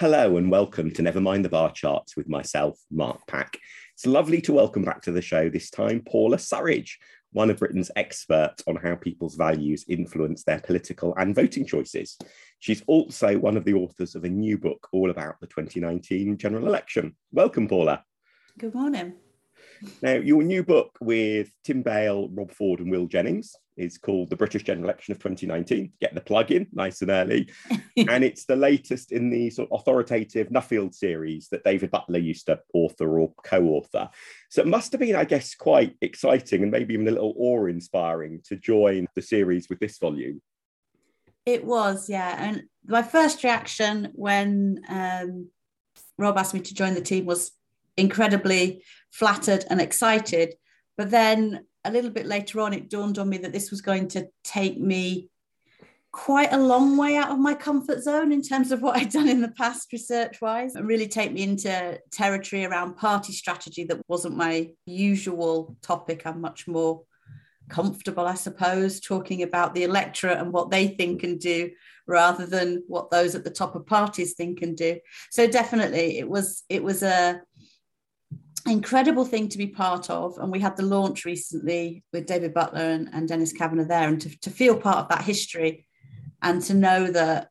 Hello and welcome to Never Mind the Bar Charts with myself, Mark Pack. It's lovely to welcome back to the show this time Paula Surridge, one of Britain's experts on how people's values influence their political and voting choices. She's also one of the authors of a new book all about the 2019 general election. Welcome, Paula. Good morning. Now, your new book with Tim Bale, Rob Ford, and Will Jennings is called The British General Election of 2019. Get the plug in nice and early. and it's the latest in the sort of authoritative Nuffield series that David Butler used to author or co author. So it must have been, I guess, quite exciting and maybe even a little awe inspiring to join the series with this volume. It was, yeah. And my first reaction when um, Rob asked me to join the team was incredibly flattered and excited. But then a little bit later on, it dawned on me that this was going to take me quite a long way out of my comfort zone in terms of what I'd done in the past research wise and really take me into territory around party strategy that wasn't my usual topic. I'm much more comfortable, I suppose, talking about the electorate and what they think and do rather than what those at the top of parties think and do. So definitely it was it was a incredible thing to be part of. And we had the launch recently with David Butler and, and Dennis Kavanagh there, and to, to feel part of that history and to know that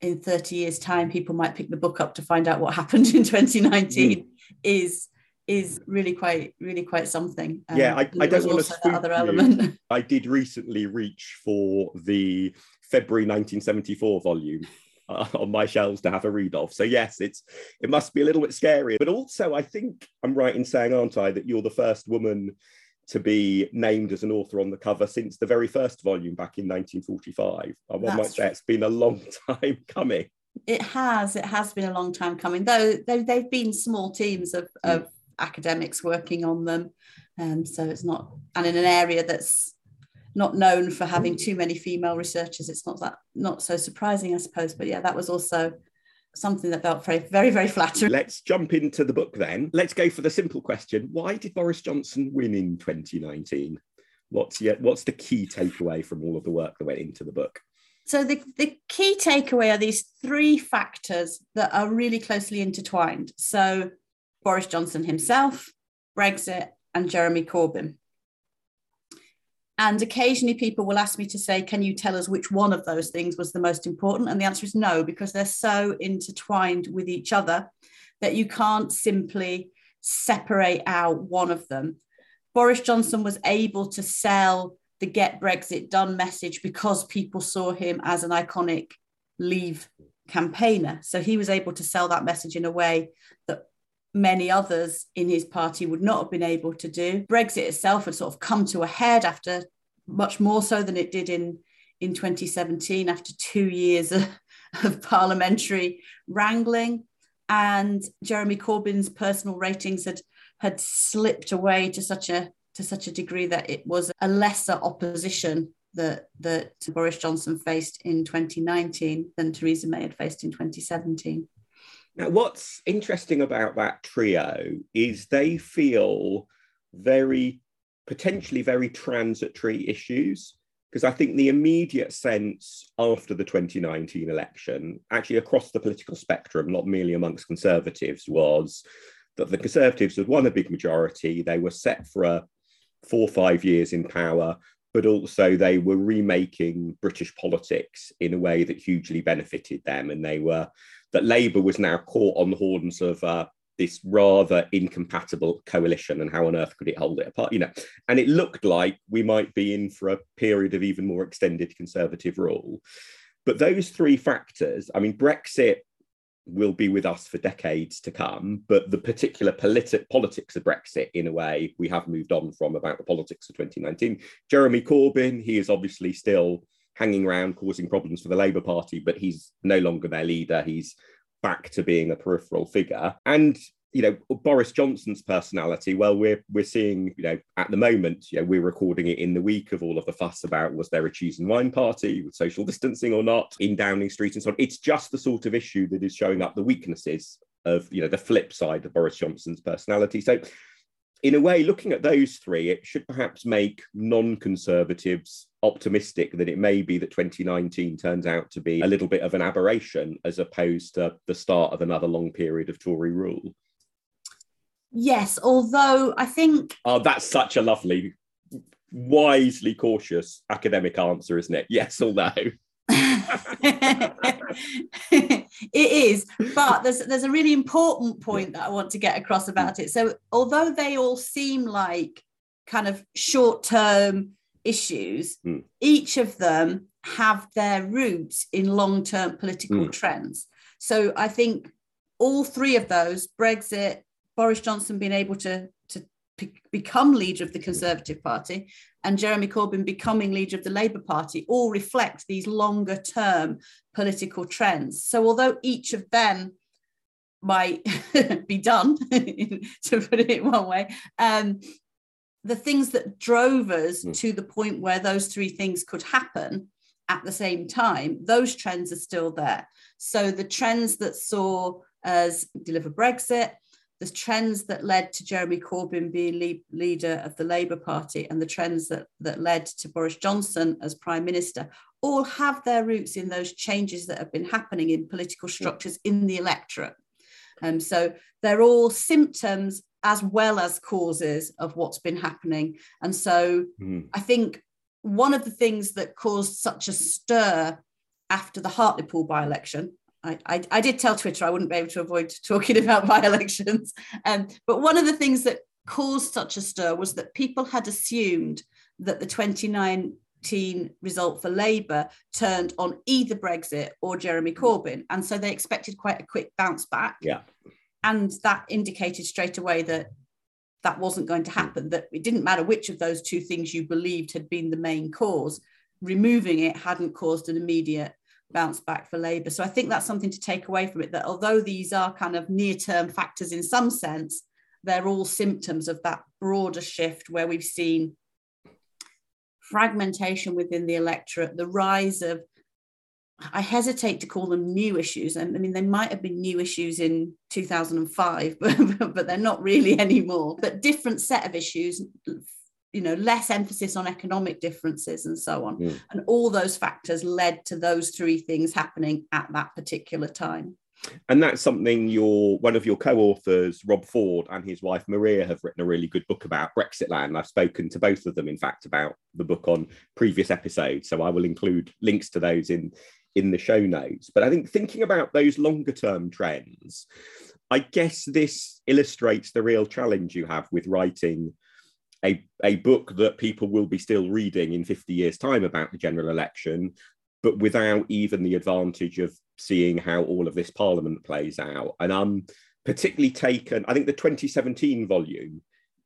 in 30 years' time, people might pick the book up to find out what happened in 2019 mm. is is really quite really quite something um, yeah i, I don't want to other element i did recently reach for the february 1974 volume uh, on my shelves to have a read of. So yes, it's it must be a little bit scary, but also I think I'm right in saying, aren't I, that you're the first woman to be named as an author on the cover since the very first volume back in 1945. I might say it's been a long time coming. It has. It has been a long time coming, though. They've been small teams of, mm. academics working on them, um, so it's not, and in an area that's not known for having mm. too many female researchers. It's not that not so surprising, I suppose. But yeah, that was also something that felt very, very, very flattering. Let's jump into the book then. Let's go for the simple question: Why did Boris Johnson win in 2019? What's yeah, what's the key takeaway from all of the work that went into the book? So the, the key takeaway are these three factors that are really closely intertwined. So Boris Johnson himself, Brexit, and Jeremy Corbyn. And occasionally people will ask me to say, Can you tell us which one of those things was the most important? And the answer is no, because they're so intertwined with each other that you can't simply separate out one of them. Boris Johnson was able to sell the Get Brexit Done message because people saw him as an iconic leave campaigner. So he was able to sell that message in a way that many others in his party would not have been able to do. Brexit itself had sort of come to a head after much more so than it did in, in 2017 after two years of, of parliamentary wrangling. And Jeremy Corbyn's personal ratings had had slipped away to such a to such a degree that it was a lesser opposition that that Boris Johnson faced in 2019 than Theresa May had faced in 2017. Now, what's interesting about that trio is they feel very, potentially very transitory issues. Because I think the immediate sense after the 2019 election, actually across the political spectrum, not merely amongst Conservatives, was that the Conservatives had won a big majority. They were set for a four or five years in power, but also they were remaking British politics in a way that hugely benefited them. And they were that Labour was now caught on the horns of uh, this rather incompatible coalition and how on earth could it hold it apart you know? And it looked like we might be in for a period of even more extended conservative rule. But those three factors i mean brexit will be with us for decades to come but the particular politi- politics of brexit in a way we have moved on from about the politics of 2019 jeremy corbyn he is obviously still hanging around causing problems for the Labour Party, but he's no longer their leader. He's back to being a peripheral figure. And you know Boris Johnson's personality. Well, we're we're seeing you know at the moment, you know, we're recording it in the week of all of the fuss about was there a cheese and wine party with social distancing or not in Downing Street and so on. It's just the sort of issue that is showing up the weaknesses of you know the flip side of Boris Johnson's personality. So in a way, looking at those three, it should perhaps make non conservatives optimistic that it may be that 2019 turns out to be a little bit of an aberration as opposed to the start of another long period of Tory rule. Yes, although I think. Oh, that's such a lovely, wisely cautious academic answer, isn't it? Yes, although. it is, but there's there's a really important point that I want to get across about it. So although they all seem like kind of short-term issues, mm. each of them have their roots in long-term political mm. trends. So I think all three of those, Brexit, Boris Johnson being able to, to p- become leader of the Conservative Party and Jeremy Corbyn becoming leader of the Labour Party all reflect these longer term political trends. So, although each of them might be done, to put it one way, um, the things that drove us mm. to the point where those three things could happen at the same time, those trends are still there. So, the trends that saw us deliver Brexit, the trends that led to Jeremy Corbyn being lead, leader of the Labour Party and the trends that, that led to Boris Johnson as Prime Minister all have their roots in those changes that have been happening in political structures in the electorate. Um, so they're all symptoms as well as causes of what's been happening. And so mm. I think one of the things that caused such a stir after the Hartlepool by election I, I, I, did tell Twitter I wouldn't be able to avoid talking about by elections. Um, but one of the things that caused such a stir was that people had assumed that the 2019 result for Labour turned on either Brexit or Jeremy Corbyn. And so they expected quite a quick bounce back. Yeah. And that indicated straight away that that wasn't going to happen, that it didn't matter which of those two things you believed had been the main cause. Removing it hadn't caused an immediate bounce back for Labour. So I think that's something to take away from it that although these are kind of near term factors in some sense, they're all symptoms of that broader shift where we've seen fragmentation within the electorate, the rise of I hesitate to call them new issues. I mean, they might have been new issues in 2005, but, but they're not really anymore. But different set of issues, you know less emphasis on economic differences and so on mm. and all those factors led to those three things happening at that particular time and that's something your one of your co-authors rob ford and his wife maria have written a really good book about brexitland i've spoken to both of them in fact about the book on previous episodes so i will include links to those in in the show notes but i think thinking about those longer term trends i guess this illustrates the real challenge you have with writing a, a book that people will be still reading in 50 years' time about the general election, but without even the advantage of seeing how all of this parliament plays out. And I'm particularly taken, I think the 2017 volume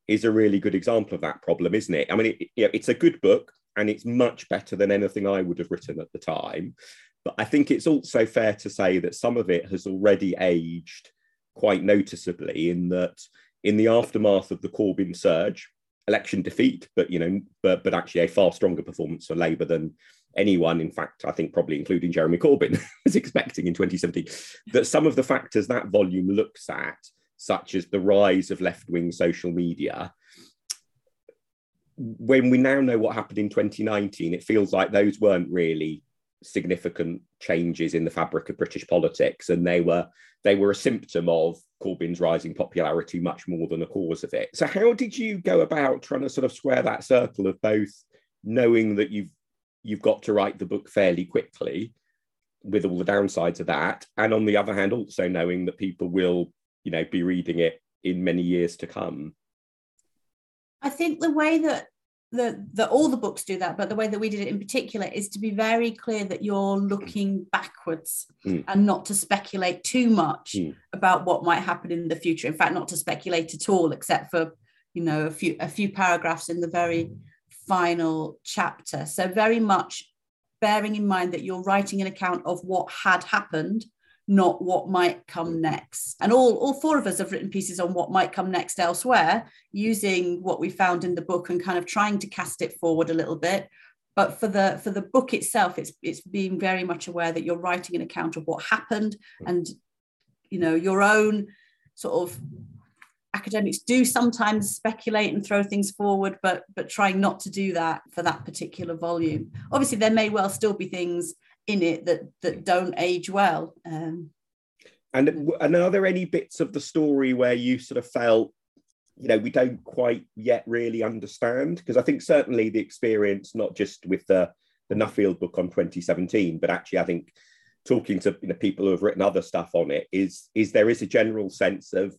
is a really good example of that problem, isn't it? I mean, it, it, it's a good book and it's much better than anything I would have written at the time. But I think it's also fair to say that some of it has already aged quite noticeably in that in the aftermath of the Corbyn surge, election defeat, but you know, but but actually a far stronger performance for Labour than anyone, in fact, I think probably including Jeremy Corbyn, was expecting in 2017. That some of the factors that volume looks at, such as the rise of left-wing social media, when we now know what happened in 2019, it feels like those weren't really significant changes in the fabric of British politics, and they were they were a symptom of Corbyn's rising popularity much more than a cause of it. So, how did you go about trying to sort of square that circle of both knowing that you've you've got to write the book fairly quickly, with all the downsides of that, and on the other hand, also knowing that people will, you know, be reading it in many years to come? I think the way that the, the all the books do that, but the way that we did it in particular is to be very clear that you're looking backwards mm. and not to speculate too much mm. about what might happen in the future. In fact, not to speculate at all, except for you know a few a few paragraphs in the very final chapter. So very much bearing in mind that you're writing an account of what had happened not what might come mm-hmm. next. And all, all four of us have written pieces on what might come next elsewhere, using what we found in the book and kind of trying to cast it forward a little bit. But for the for the book itself, it's it's being very much aware that you're writing an account of what happened mm-hmm. and you know your own sort of academics do sometimes speculate and throw things forward, but but trying not to do that for that particular volume. Obviously, there may well still be things in it that that don't age well. Um, and, and are there any bits of the story where you sort of felt you know we don't quite yet really understand? Because i think certainly the experience not just with the the nuffield book on 2017 but actually i think talking to you know, people who have written other stuff on it is is there is a general sense of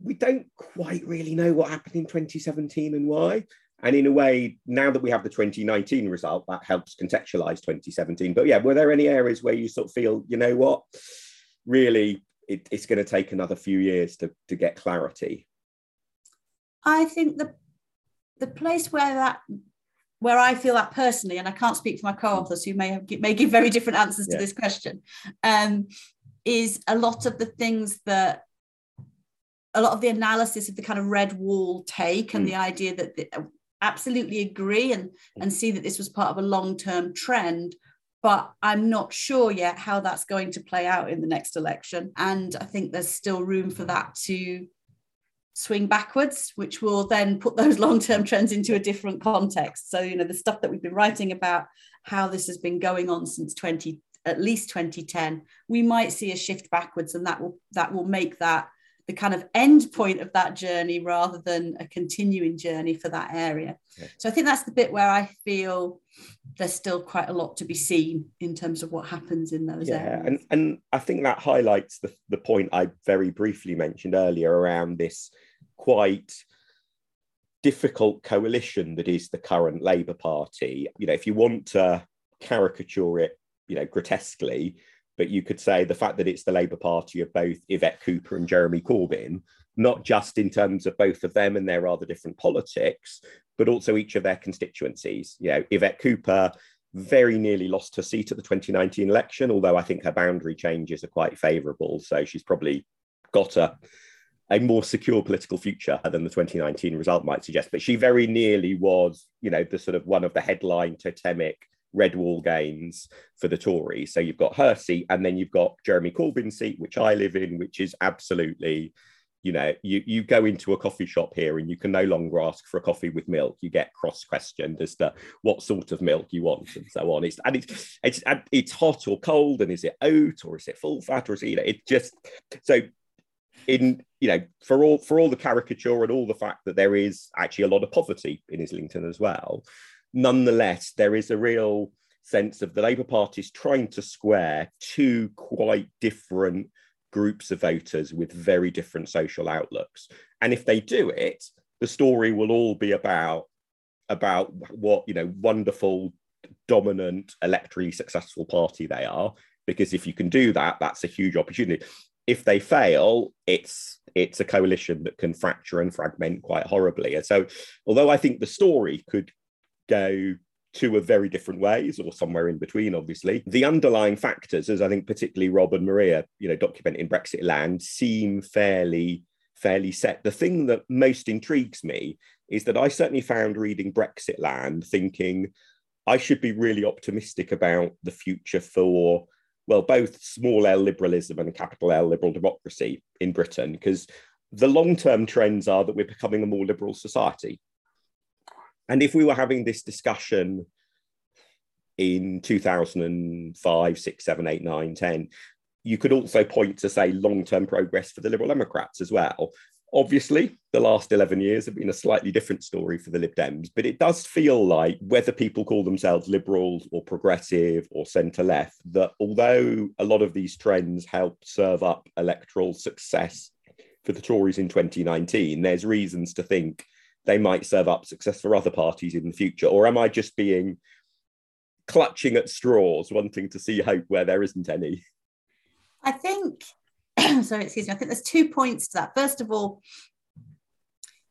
we don't quite really know what happened in 2017 and why and in a way now that we have the 2019 result that helps contextualize 2017 but yeah were there any areas where you sort of feel you know what really it, it's going to take another few years to, to get clarity I think the the place where that where I feel that personally, and I can't speak for my co-authors who may have, may give very different answers yeah. to this question, um, is a lot of the things that a lot of the analysis of the kind of red wall take and mm. the idea that the, absolutely agree and and mm. see that this was part of a long-term trend but i'm not sure yet how that's going to play out in the next election and i think there's still room for that to swing backwards, which will then put those long term trends into a different context. So, you know, the stuff that we've been writing about how this has been going on since 20 at least 2010 we might see a shift backwards and that will that will make that the kind of end point of that journey rather than a continuing journey for that area yeah. so i think that's the bit where i feel there's still quite a lot to be seen in terms of what happens in those yeah, areas and and i think that highlights the, the point i very briefly mentioned earlier around this quite difficult coalition that is the current Labour Party. You know, if you want to caricature it, you know, grotesquely, but you could say the fact that it's the Labour Party of both Yvette Cooper and Jeremy Corbyn, not just in terms of both of them and their rather different politics, but also each of their constituencies. You know, Yvette Cooper very nearly lost her seat at the 2019 election, although I think her boundary changes are quite favourable. So she's probably got a a more secure political future than the 2019 result might suggest. But she very nearly was, you know, the sort of one of the headline totemic red wall gains for the Tories. So you've got her seat, and then you've got Jeremy Corbyn's seat, which I live in, which is absolutely, you know, you you go into a coffee shop here and you can no longer ask for a coffee with milk. You get cross questioned as to what sort of milk you want and so on. It's and it's it's it's hot or cold, and is it oat or is it full fat or is it, you know, it just so in you know for all for all the caricature and all the fact that there is actually a lot of poverty in Islington as well, nonetheless there is a real sense of the Labour Party is trying to square two quite different groups of voters with very different social outlooks, and if they do it, the story will all be about about what you know wonderful dominant electorally successful party they are because if you can do that that's a huge opportunity if they fail, it's it's a coalition that can fracture and fragment quite horribly. And so, although I think the story could go two of very different ways or somewhere in between, obviously, the underlying factors, as I think particularly Rob and Maria, you know, document in Brexit land, seem fairly fairly set. The thing that most intrigues me is that I certainly found reading Brexit land thinking I should be really optimistic about the future for well, both small L liberalism and capital L liberal democracy in Britain, because the long term trends are that we're becoming a more liberal society. And if we were having this discussion in 2005, 6, 7, 8, 9, 10, you could also point to, say, long term progress for the Liberal Democrats as well. Obviously, the last 11 years have been a slightly different story for the Lib Dems, but it does feel like whether people call themselves liberals or progressive or centre left, that although a lot of these trends helped serve up electoral success for the Tories in 2019, there's reasons to think they might serve up success for other parties in the future. Or am I just being clutching at straws, wanting to see hope where there isn't any? I think sorry, excuse me, I think there's two points to that. First of all,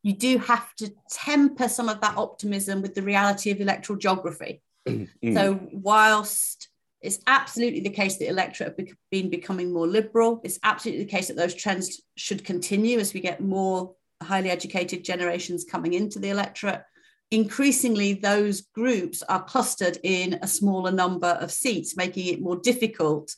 you do have to temper some of that optimism with the reality of electoral geography. Mm. So, whilst it's absolutely the case that electorate have been becoming more liberal, it's absolutely the case that those trends should continue as we get more highly educated generations coming into the electorate. Increasingly, those groups are clustered in a smaller number of seats, making it more difficult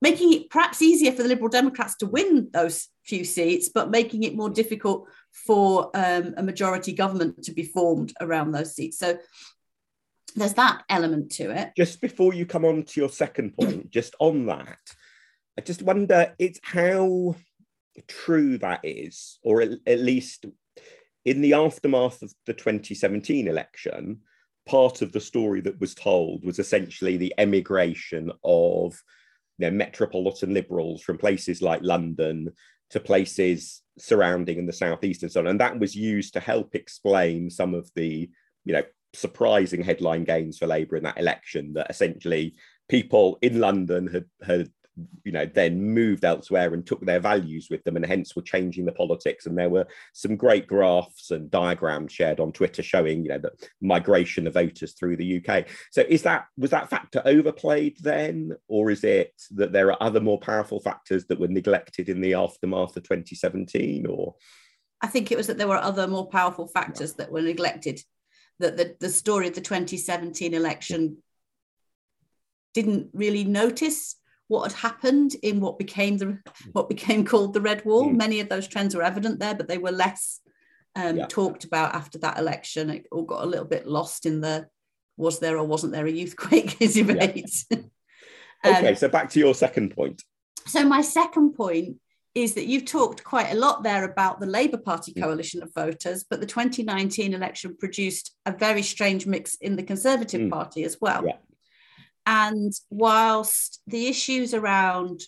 making it perhaps easier for the Liberal Democrats to win those few seats, but making it more difficult for um, a majority government to be formed around those seats. So there's that element to it. Just before you come on to your second point, just on that, I just wonder it's how true that is, or at, at least in the aftermath of the 2017 election, part of the story that was told was essentially the emigration of you know, metropolitan liberals from places like London to places surrounding in the southeast and so on. And that was used to help explain some of the, you know, surprising headline gains for Labour in that election. That essentially people in London had had you know then moved elsewhere and took their values with them and hence were changing the politics. And there were some great graphs and diagrams shared on twitter showing you know the migration of voters through the uk so is that was that factor overplayed then or is it that there are other more powerful factors that were neglected in the aftermath of 2017 or? I think it was that there were other more powerful factors that were neglected that the, the story of the 2017 election didn't really notice what had happened in what became the what became called the red wall. Mm. Many of those trends were evident there, but they were less um, yeah. talked about after that election. It all got a little bit lost in the was there or wasn't there a youthquake debate. Yeah. okay, um, so back to your second point. So my second point is that you've talked quite a lot there about the Labour Party mm. coalition of voters, but the 2019 election produced a very strange mix in the Conservative mm. Party as well. Yeah. And whilst the issues around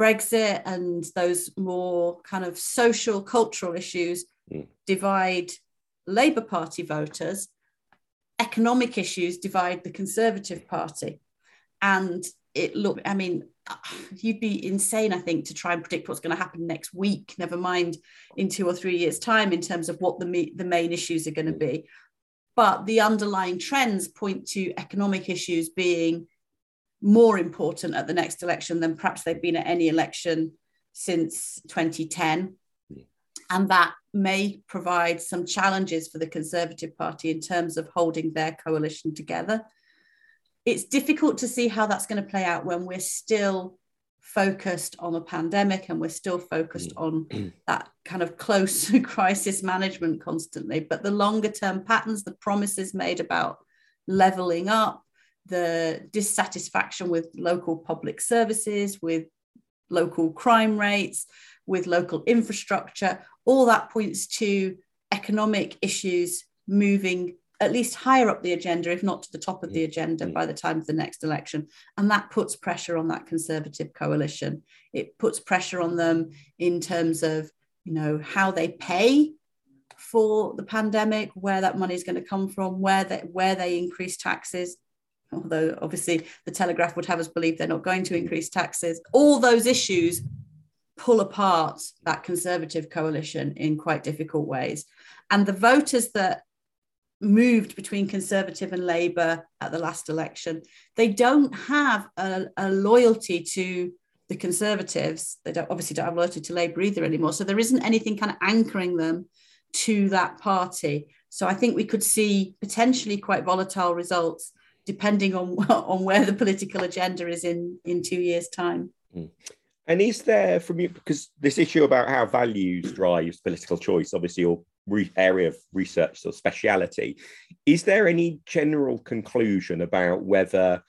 Brexit and those more kind of social, cultural issues mm. divide Labour Party voters, economic issues divide the Conservative Party. And it look, I mean, you'd be insane, I think, to try and predict what's going to happen next week, never mind in two or three years' time in terms of what the, the main issues are going to be but the underlying trends point to economic issues being more important at the next election than perhaps they've been at any election since 2010. And that may provide some challenges for the Conservative Party in terms of holding their coalition together. It's difficult to see how that's going to play out when we're still focused on the pandemic and we're still focused mm. on that kind of close crisis management constantly. But the longer term patterns, the promises made about leveling up, the dissatisfaction with local public services, with local crime rates, with local infrastructure, all that points to economic issues moving at least higher up the agenda, if not to the top of the agenda by the time of the next election. And that puts pressure on that Conservative coalition. It puts pressure on them in terms of, you know, how they pay for the pandemic, where that money is going to come from, where they, where they increase taxes. Although obviously the Telegraph would have us believe they're not going to mm-hmm. increase taxes. All those issues pull apart that Conservative coalition in quite difficult ways. And the voters that moved between Conservative and Labour at the last election, they don't have a, a, loyalty to the Conservatives. They don't obviously don't have loyalty to Labour either anymore. So there isn't anything kind of anchoring them to that party. So I think we could see potentially quite volatile results depending on on where the political agenda is in in two years' time. Mm. And is there from you because this issue about how values drives political choice, obviously your re- area of research or speciality, is there any general conclusion about whether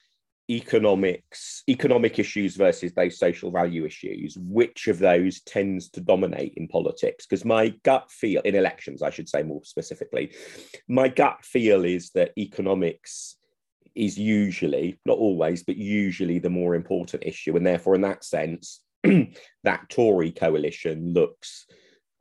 economics, economic issues versus those social value issues, which of those tends to dominate in politics? Because my gut feel in elections, I should say more specifically, my gut feel is that economics is usually, not always, but usually the more important issue. And therefore, in that sense, that Tory coalition looks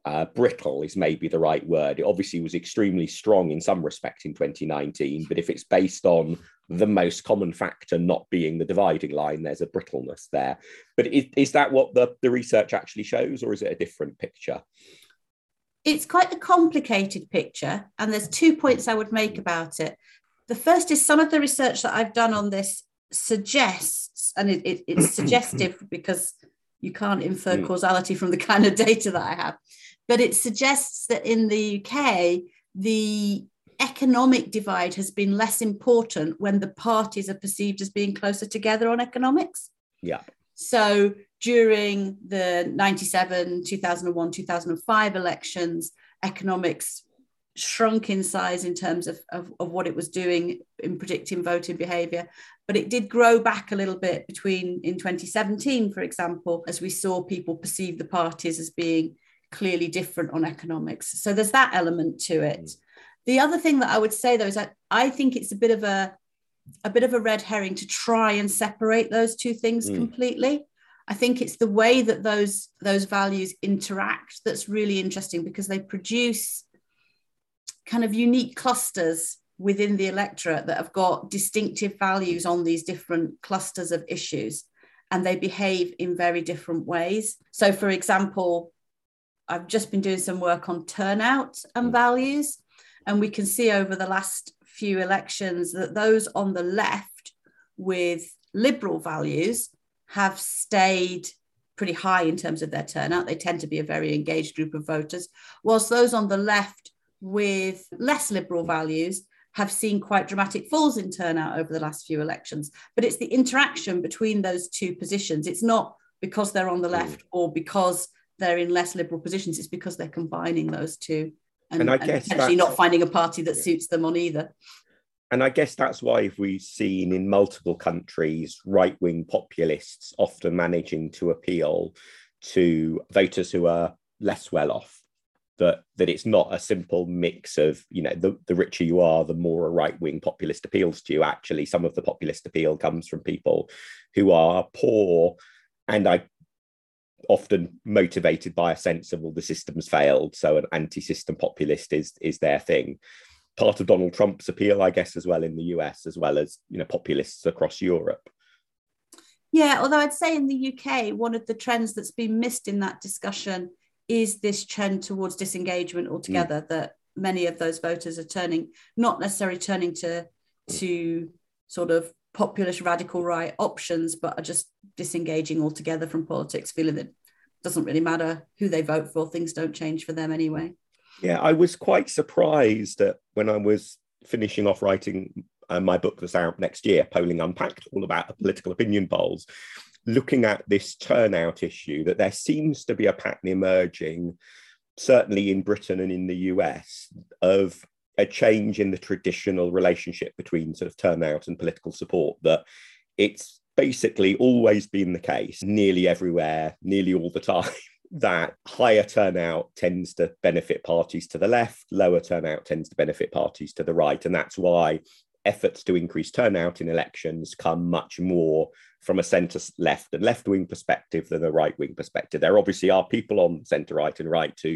uh, brittle is maybe the right word. It obviously was extremely strong in some respect in 2019, but if it's based on the most common factor not being the dividing line, there's a brittleness there. But is, is that what the, the research actually shows, or is it a different picture? It's quite a complicated picture, and there's two points I would make about it. The first is some of the research that I've done on this suggests, and it, it, it's suggestive because you can't infer mm. causality from the kind of data that I have. But it suggests that in the UK, the economic divide has been less important when the parties are perceived as being closer together on economics. Yeah. So during the 97, 2001, 2005 elections, economics shrunk in size in terms of, of, of, what it was doing in predicting voting behavior but it did grow back a little bit between in 2017 for example as we saw people perceive the parties as being clearly different on economics so there's that element to it mm. the other thing that i would say though is that i think it's a bit of a a bit of a red herring to try and separate those two things mm. completely I think it's the way that those those values interact that's really interesting because they produce kind of unique clusters within the electorate that have got distinctive values on these different clusters of issues and they behave in very different ways. So, for example, I've just been doing some work on turnout and mm. values, and we can see over the last few elections that those on the left with liberal values have stayed pretty high in terms of their turnout. They tend to be a very engaged group of voters, whilst those on the left with less liberal values have seen quite dramatic falls in turnout over the last few elections. But it's the interaction between those two positions. It's not because they're on the left mm. or because they're in less liberal positions. It's because they're combining those two and, and I guess actually not finding a party that yeah. suits them on either. And I guess that's why we've seen in multiple countries right wing populists often managing to appeal to voters who are less well off that that it's not a simple mix of you know the, the richer you are the more a right-wing populist appeals to you. Actually some of the populist appeal comes from people who are poor and i often motivated by a sense of well the system's failed so an anti-system populist is is their thing. Part of donald trump's appeal i guess as well in the us as well as you know populists across europe. Yeah although i'd say in the uk one of the trends that's been missed in that discussion is this trend towards disengagement altogether mm. that many of those voters are turning not necessarily turning to to sort of populist radical right options but are just disengaging altogether from politics feeling that it doesn't really matter who they vote for things don't change for them anyway yeah i was quite surprised that when i was finishing off writing uh, my book that's out next year polling unpacked all about political opinion polls looking at this turnout issue, that there seems to be a pattern emerging, certainly in Britain and in the US, of a change in the traditional relationship between sort of turnout and political support, that it's basically always been the case, nearly everywhere, nearly all the time. that higher turnout tends to benefit parties to the left, lower turnout tends to benefit parties to the right. And that's why efforts to increase turnout in elections come much more from a centre left and left wing perspective than a right wing perspective. There obviously are people on centre right and right who,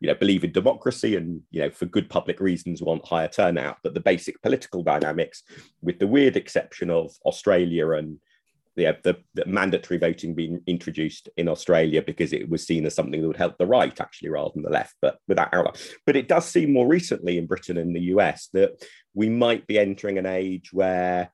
you know, believe in democracy and you know for good public reasons want higher turnout. But the basic political dynamics, with the weird exception of Australia and the, the, the, mandatory voting being introduced in Australia because it was seen as something that would help the right actually rather than the left, but without outline. But it does seem more recently in Britain and the US that we might be entering an age where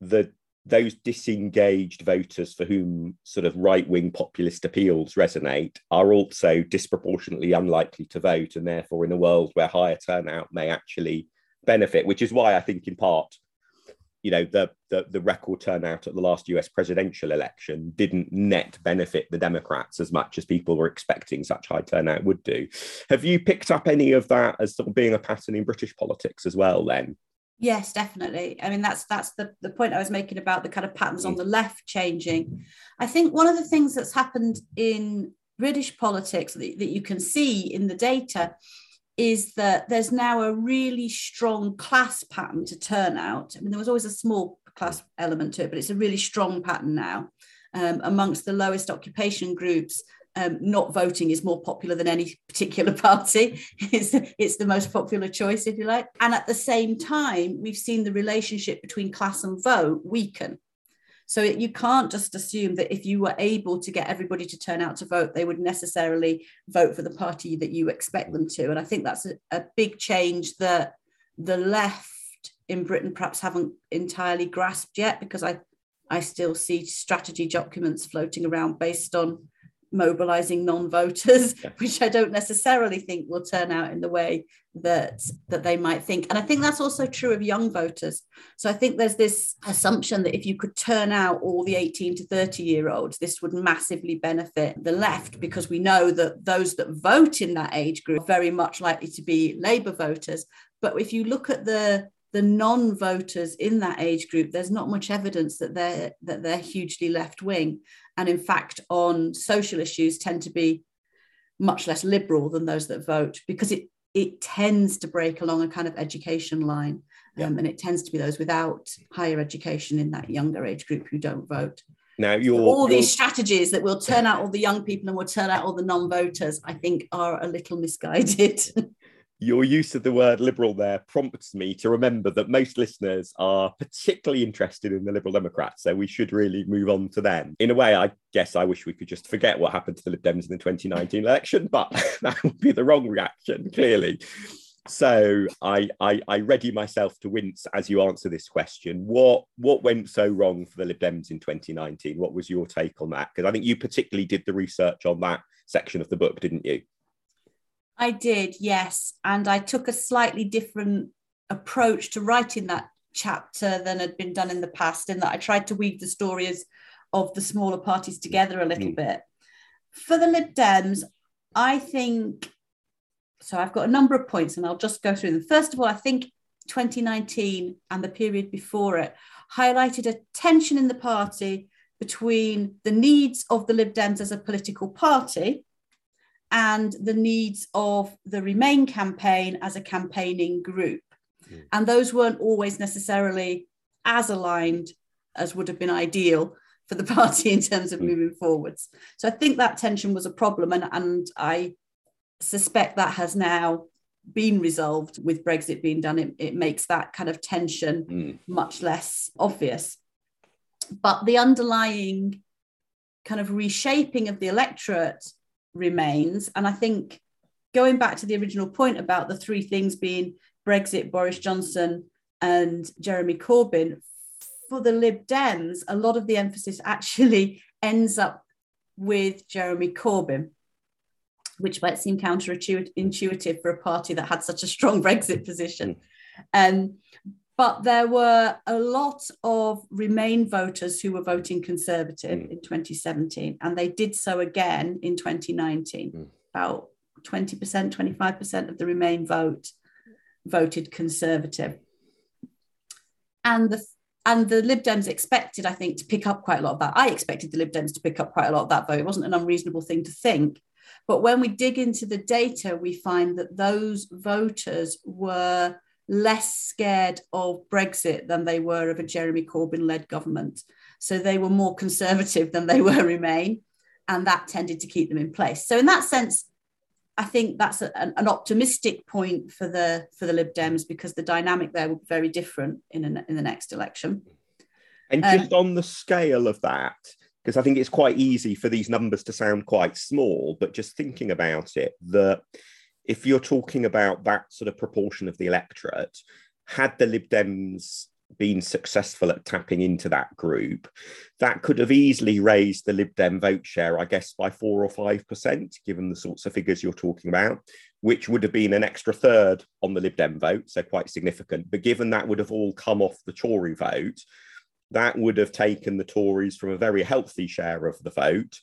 the those disengaged voters for whom sort of right wing populist appeals resonate are also disproportionately unlikely to vote, and therefore, in a world where higher turnout may actually benefit, which is why I think, in part, you know, the, the, the record turnout at the last US presidential election didn't net benefit the Democrats as much as people were expecting such high turnout would do. Have you picked up any of that as sort of being a pattern in British politics as well, then? Yes, definitely. I mean, that's that's the, the point I was making about the kind of patterns on mm. the left changing. I think one of the things that's happened in British politics that, that you can see in the data is that there's now a really strong class pattern to turnout. I mean, there was always a small class element to it, but it's a really strong pattern now um, amongst the lowest occupation groups um, not voting is more popular than any particular party. it's, it's the most popular choice, if you like. And at the same time, we've seen the relationship between class and vote weaken. So it, you can't just assume that if you were able to get everybody to turn out to vote, they would necessarily vote for the party that you expect them to. And I think that's a, a big change that the left in Britain perhaps haven't entirely grasped yet, because I, I still see strategy documents floating around based on mobilizing non-voters yeah. which i don't necessarily think will turn out in the way that that they might think. And i think that's also true of young voters. So i think there's this assumption that if you could turn out all the 18 to 30 year olds this would massively benefit the left because we know that those that vote in that age group are very much likely to be labor voters. But if you look at the the non-voters in that age group there's not much evidence that they're that they're hugely left wing and in fact on social issues tend to be much less liberal than those that vote because it it tends to break along a kind of education line um, and it tends to be those without higher education in that younger age group who don't vote. Now all these strategies that will turn out all the young people and will turn out all the non-voters i think are a little misguided your use of the word liberal there prompts me to remember that most listeners are particularly interested in the Liberal Democrats, so we should really move on to them. In a way, I guess I wish we could just forget what happened to the Lib Dems in the 2019 election, but that would be the wrong reaction, clearly. So I, I, I ready myself to wince as you answer this question. What what went so wrong for the Lib Dems in 2019? What was your take on that? Because I think you particularly did the research on that section of the book, didn't you? I did, yes. And I took a slightly different approach to writing that chapter than had been done in the past, in that I tried to weave the stories of the smaller parties together a little mm. bit. For the Lib Dems, I think so. I've got a number of points and I'll just go through them. First of all, I think 2019 and the period before it highlighted a tension in the party between the needs of the Lib Dems as a political party and the needs of the Remain campaign as a campaigning group. Mm. And those weren't always necessarily as aligned as would have been ideal for the party in terms of mm. moving forwards. So I think that tension was a problem, and, and I suspect that has now been resolved with Brexit being done. It, it makes that kind of tension mm. much less obvious. But the underlying kind of reshaping of the electorate remains. And I think going back to the original point about the three things being Brexit, Boris Johnson, and Jeremy Corbyn, for the Lib Dems, a lot of the emphasis actually ends up with Jeremy Corbyn, which might seem counterintuitive for a party that had such a strong Brexit position. Um, but there were a lot of Remain voters who were voting Conservative mm. in 2017, and they did so again in 2019. Mm. About 20%, 25% of the Remain vote voted Conservative. And the and the Lib Dems expected, I think, to pick up quite a lot of that. I expected the Lib Dems to pick up quite a lot of that vote. It wasn't an unreasonable thing to think. But when we dig into the data, we find that those voters were less scared of Brexit than they were of a Jeremy Corbyn led government. So they were more conservative than they were Remain, and that tended to keep them in place. So in that sense, I think that's a, an optimistic point for the for the Lib Dems because the dynamic there will be very different in a, in the next election. And um, just on the scale of that, because I think it's quite easy for these numbers to sound quite small, but just thinking about it, that if you're talking about that sort of proportion of the electorate, had the Lib Dems been successful at tapping into that group, that could have easily raised the Lib Dem vote share, I guess, by four or five percent, given the sorts of figures you're talking about, which would have been an extra third on the Lib Dem vote, so quite significant. But given that would have all come off the Tory vote, that would have taken the Tories from a very healthy share of the vote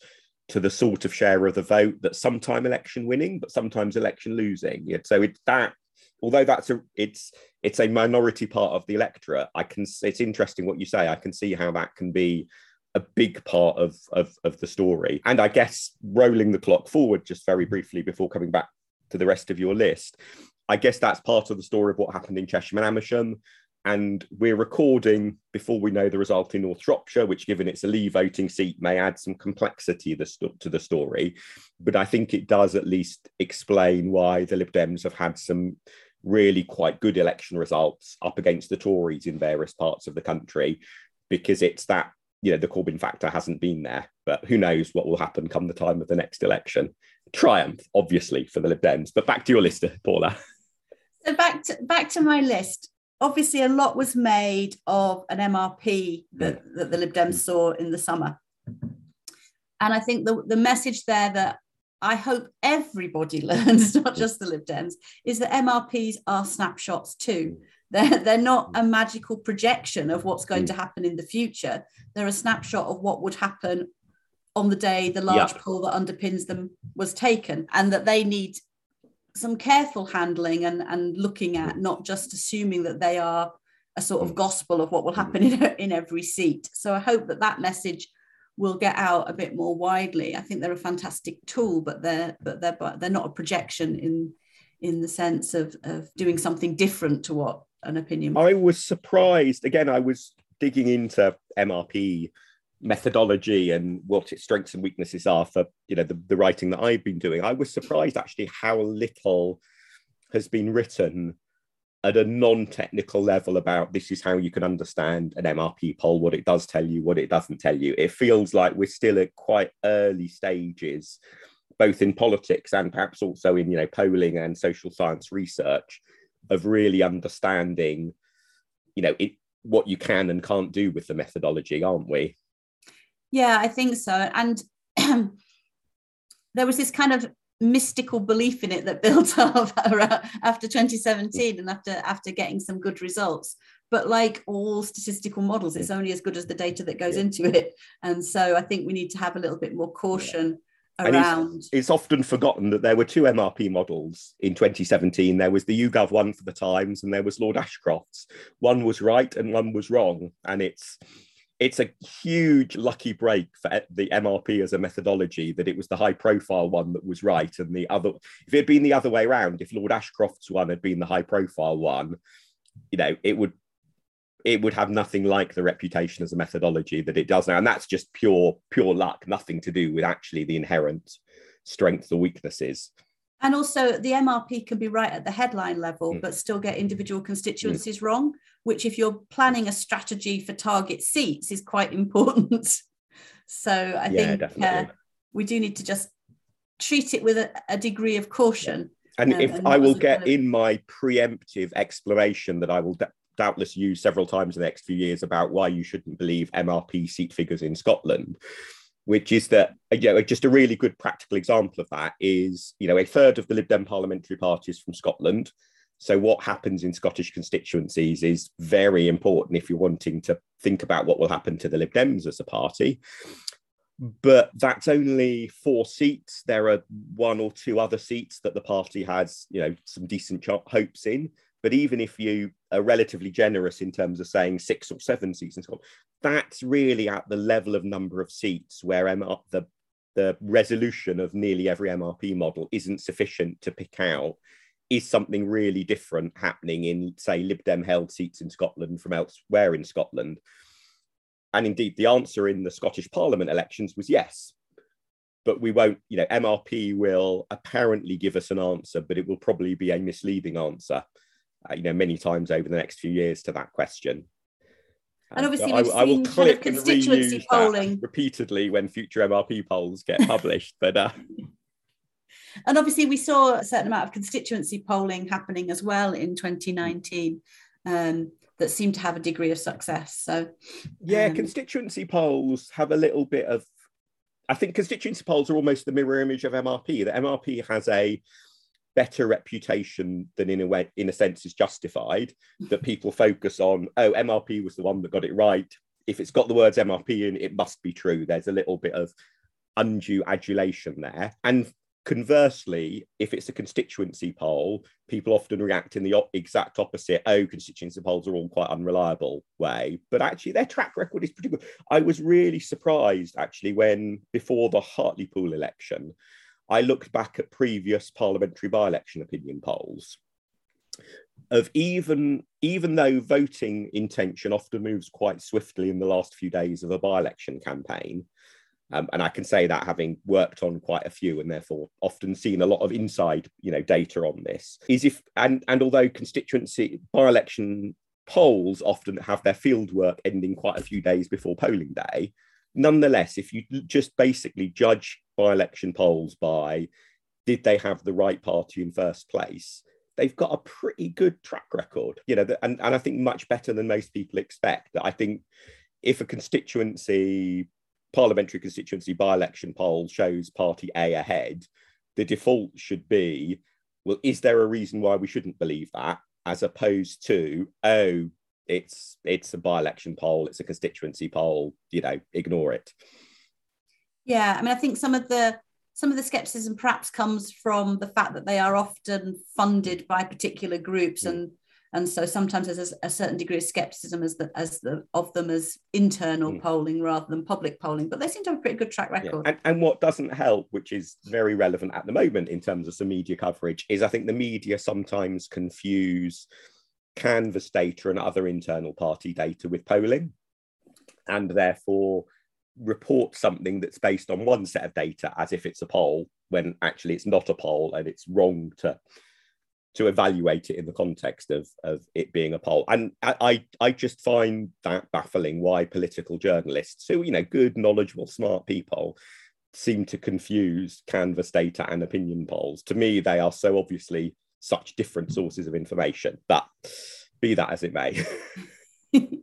to the sort of share of the vote that sometimes election winning, but sometimes election losing. So it's that, although that's a it's it's a minority part of the electorate. I can it's interesting what you say. I can see how that can be a big part of, of, of the story. And I guess rolling the clock forward just very briefly before coming back to the rest of your list, I guess that's part of the story of what happened in Chesham and Amersham and we're recording before we know the result in North Shropshire, which, given it's a Leave voting seat, may add some complexity to the story. But I think it does at least explain why the Lib Dems have had some really quite good election results up against the Tories in various parts of the country, because it's that you know the Corbyn factor hasn't been there. But who knows what will happen come the time of the next election? Triumph, obviously, for the Lib Dems. But back to your list, Paula. So back to back to my list obviously a lot was made of an MRP that, that the Lib Dems mm. saw in the summer. And I think the, the message there that I hope everybody learns, not just the Lib Dems, is that MRPs are snapshots too. Mm. They're, they're not a magical projection of what's going mm. to happen in the future. They're a snapshot of what would happen on the day the large poll that underpins them was taken, and that they need some careful handling and, and looking at, not just assuming that they are a sort of mm. gospel of what will happen mm. in, in every seat. So I hope that that message will get out a bit more widely. I think they're a fantastic tool, but they're but they're but they're not a projection in in the sense of of doing something different to what an opinion. I was surprised. Again, I was digging into MRP methodology and what its strengths and weaknesses are for you know the, the writing that I've been doing. I was surprised actually how little has been written at a non-technical level about this is how you can understand an MRP poll, what it does tell you, what it doesn't tell you. It feels like we're still at quite early stages, both in politics and perhaps also in you know polling and social science research, of really understanding, you know, it, what you can and can't do with the methodology, aren't we? Yeah, I think so. And there was this kind of mystical belief in it that built up after 2017 and after after getting some good results but like all statistical models it's only as good as the data that goes yeah. into it and so i think we need to have a little bit more caution yeah. around it's, it's, often forgotten that there were two mrp models in 2017 there was the YouGov one for the times and there was lord ashcroft's one was right and one was wrong and it's it's a huge lucky break for the MRP as a methodology that it was the high profile one that was right. And the other, if it had been the other way around, if Lord Ashcroft's one had been the high profile one, you know, it would it would have nothing like the reputation as a methodology that it does now. And that's just pure, pure luck, nothing to do with actually the inherent strengths or weaknesses. And also, the MRP can be right at the headline level, mm. but still get individual constituencies mm. wrong which if you're planning a strategy for target seats is quite important. so I yeah, think uh, we do need to just treat it with a, a degree of caution. And um, if and I will get kind of... in my preemptive explanation that I will d- doubtless use several times in the next few years about why you shouldn't believe MRP seat figures in Scotland, which is that you know just a really good practical example of that is you know a third of the Lib Dem parliamentary parties from Scotland so, what happens in Scottish constituencies is very important if you're wanting to think about what will happen to the Lib Dems as a party. But that's only four seats. There are one or two other seats that the party has, you know, some decent hopes in. But even if you are relatively generous in terms of saying six or seven Scotland, that's really at the level of number of seats where MR, the the resolution of nearly every MRP model isn't sufficient to pick out is something really different happening in, say, Lib Dem held seats in Scotland from elsewhere in Scotland? And indeed, the answer in the Scottish Parliament elections was yes. But we won't, you know, MRP will apparently give us an answer, but it will probably be a misleading answer, uh, you know, many times over the next few years to that question. And obviously, we've I, seen I kind of constituency polling repeatedly when future MRP polls get published. but uh, and obviously, we saw a certain amount of constituency polling happening as well in 2019 um, that seemed to have a degree of success. So, yeah, um, constituency polls have a little bit of. I think constituency polls are almost the mirror image of MRP. The MRP has a better reputation than in a way in a sense is justified that people focus on oh mrp was the one that got it right if it's got the words mrp in it must be true there's a little bit of undue adulation there and Conversely, if it's a constituency poll, people often react in the exact opposite, oh, constituency polls are all quite unreliable way. But actually, their track record is pretty good. I was really surprised, actually, when before the Hartlepool election, I looked back at previous parliamentary by election opinion polls. Of even even though voting intention often moves quite swiftly in the last few days of a by-election campaign um, and I can say that having worked on quite a few and therefore often seen a lot of inside, you know, data on this, is if and and although constituency by-election polls often have their field work ending quite a few days before polling day, nonetheless, if you just basically judge by-election polls by did they have the right party in first place, they've got a pretty good track record, you know, and, and I think much better than most people expect. I think if a constituency parliamentary constituency by-election poll shows party A ahead, the default should be, well, is there a reason why we shouldn't believe that? As opposed to, oh, it's it's a by-election poll, it's a constituency poll, you know, ignore it. Yeah, I mean, I think some of the some of the skepticism perhaps comes from the fact that they are often funded by particular groups mm. and and so sometimes there's a, a, certain degree of skepticism as the as the of them as internal mm. polling rather than public polling but they seem to have a pretty good track record yeah. and, and what doesn't help which is very relevant at the moment in terms of some media coverage is i think the media sometimes confuse canvass data and other internal party data with polling and therefore report something that's based on one set of data as if it's a poll when actually it's not a poll and it's wrong to to evaluate it in the context of, of it being a poll. And I, I just find that baffling why political journalists, who, you know, good, knowledgeable, smart people, seem to confuse canvass data and opinion polls. To me, they are so obviously such different sources of information. But be that as it may. anyway,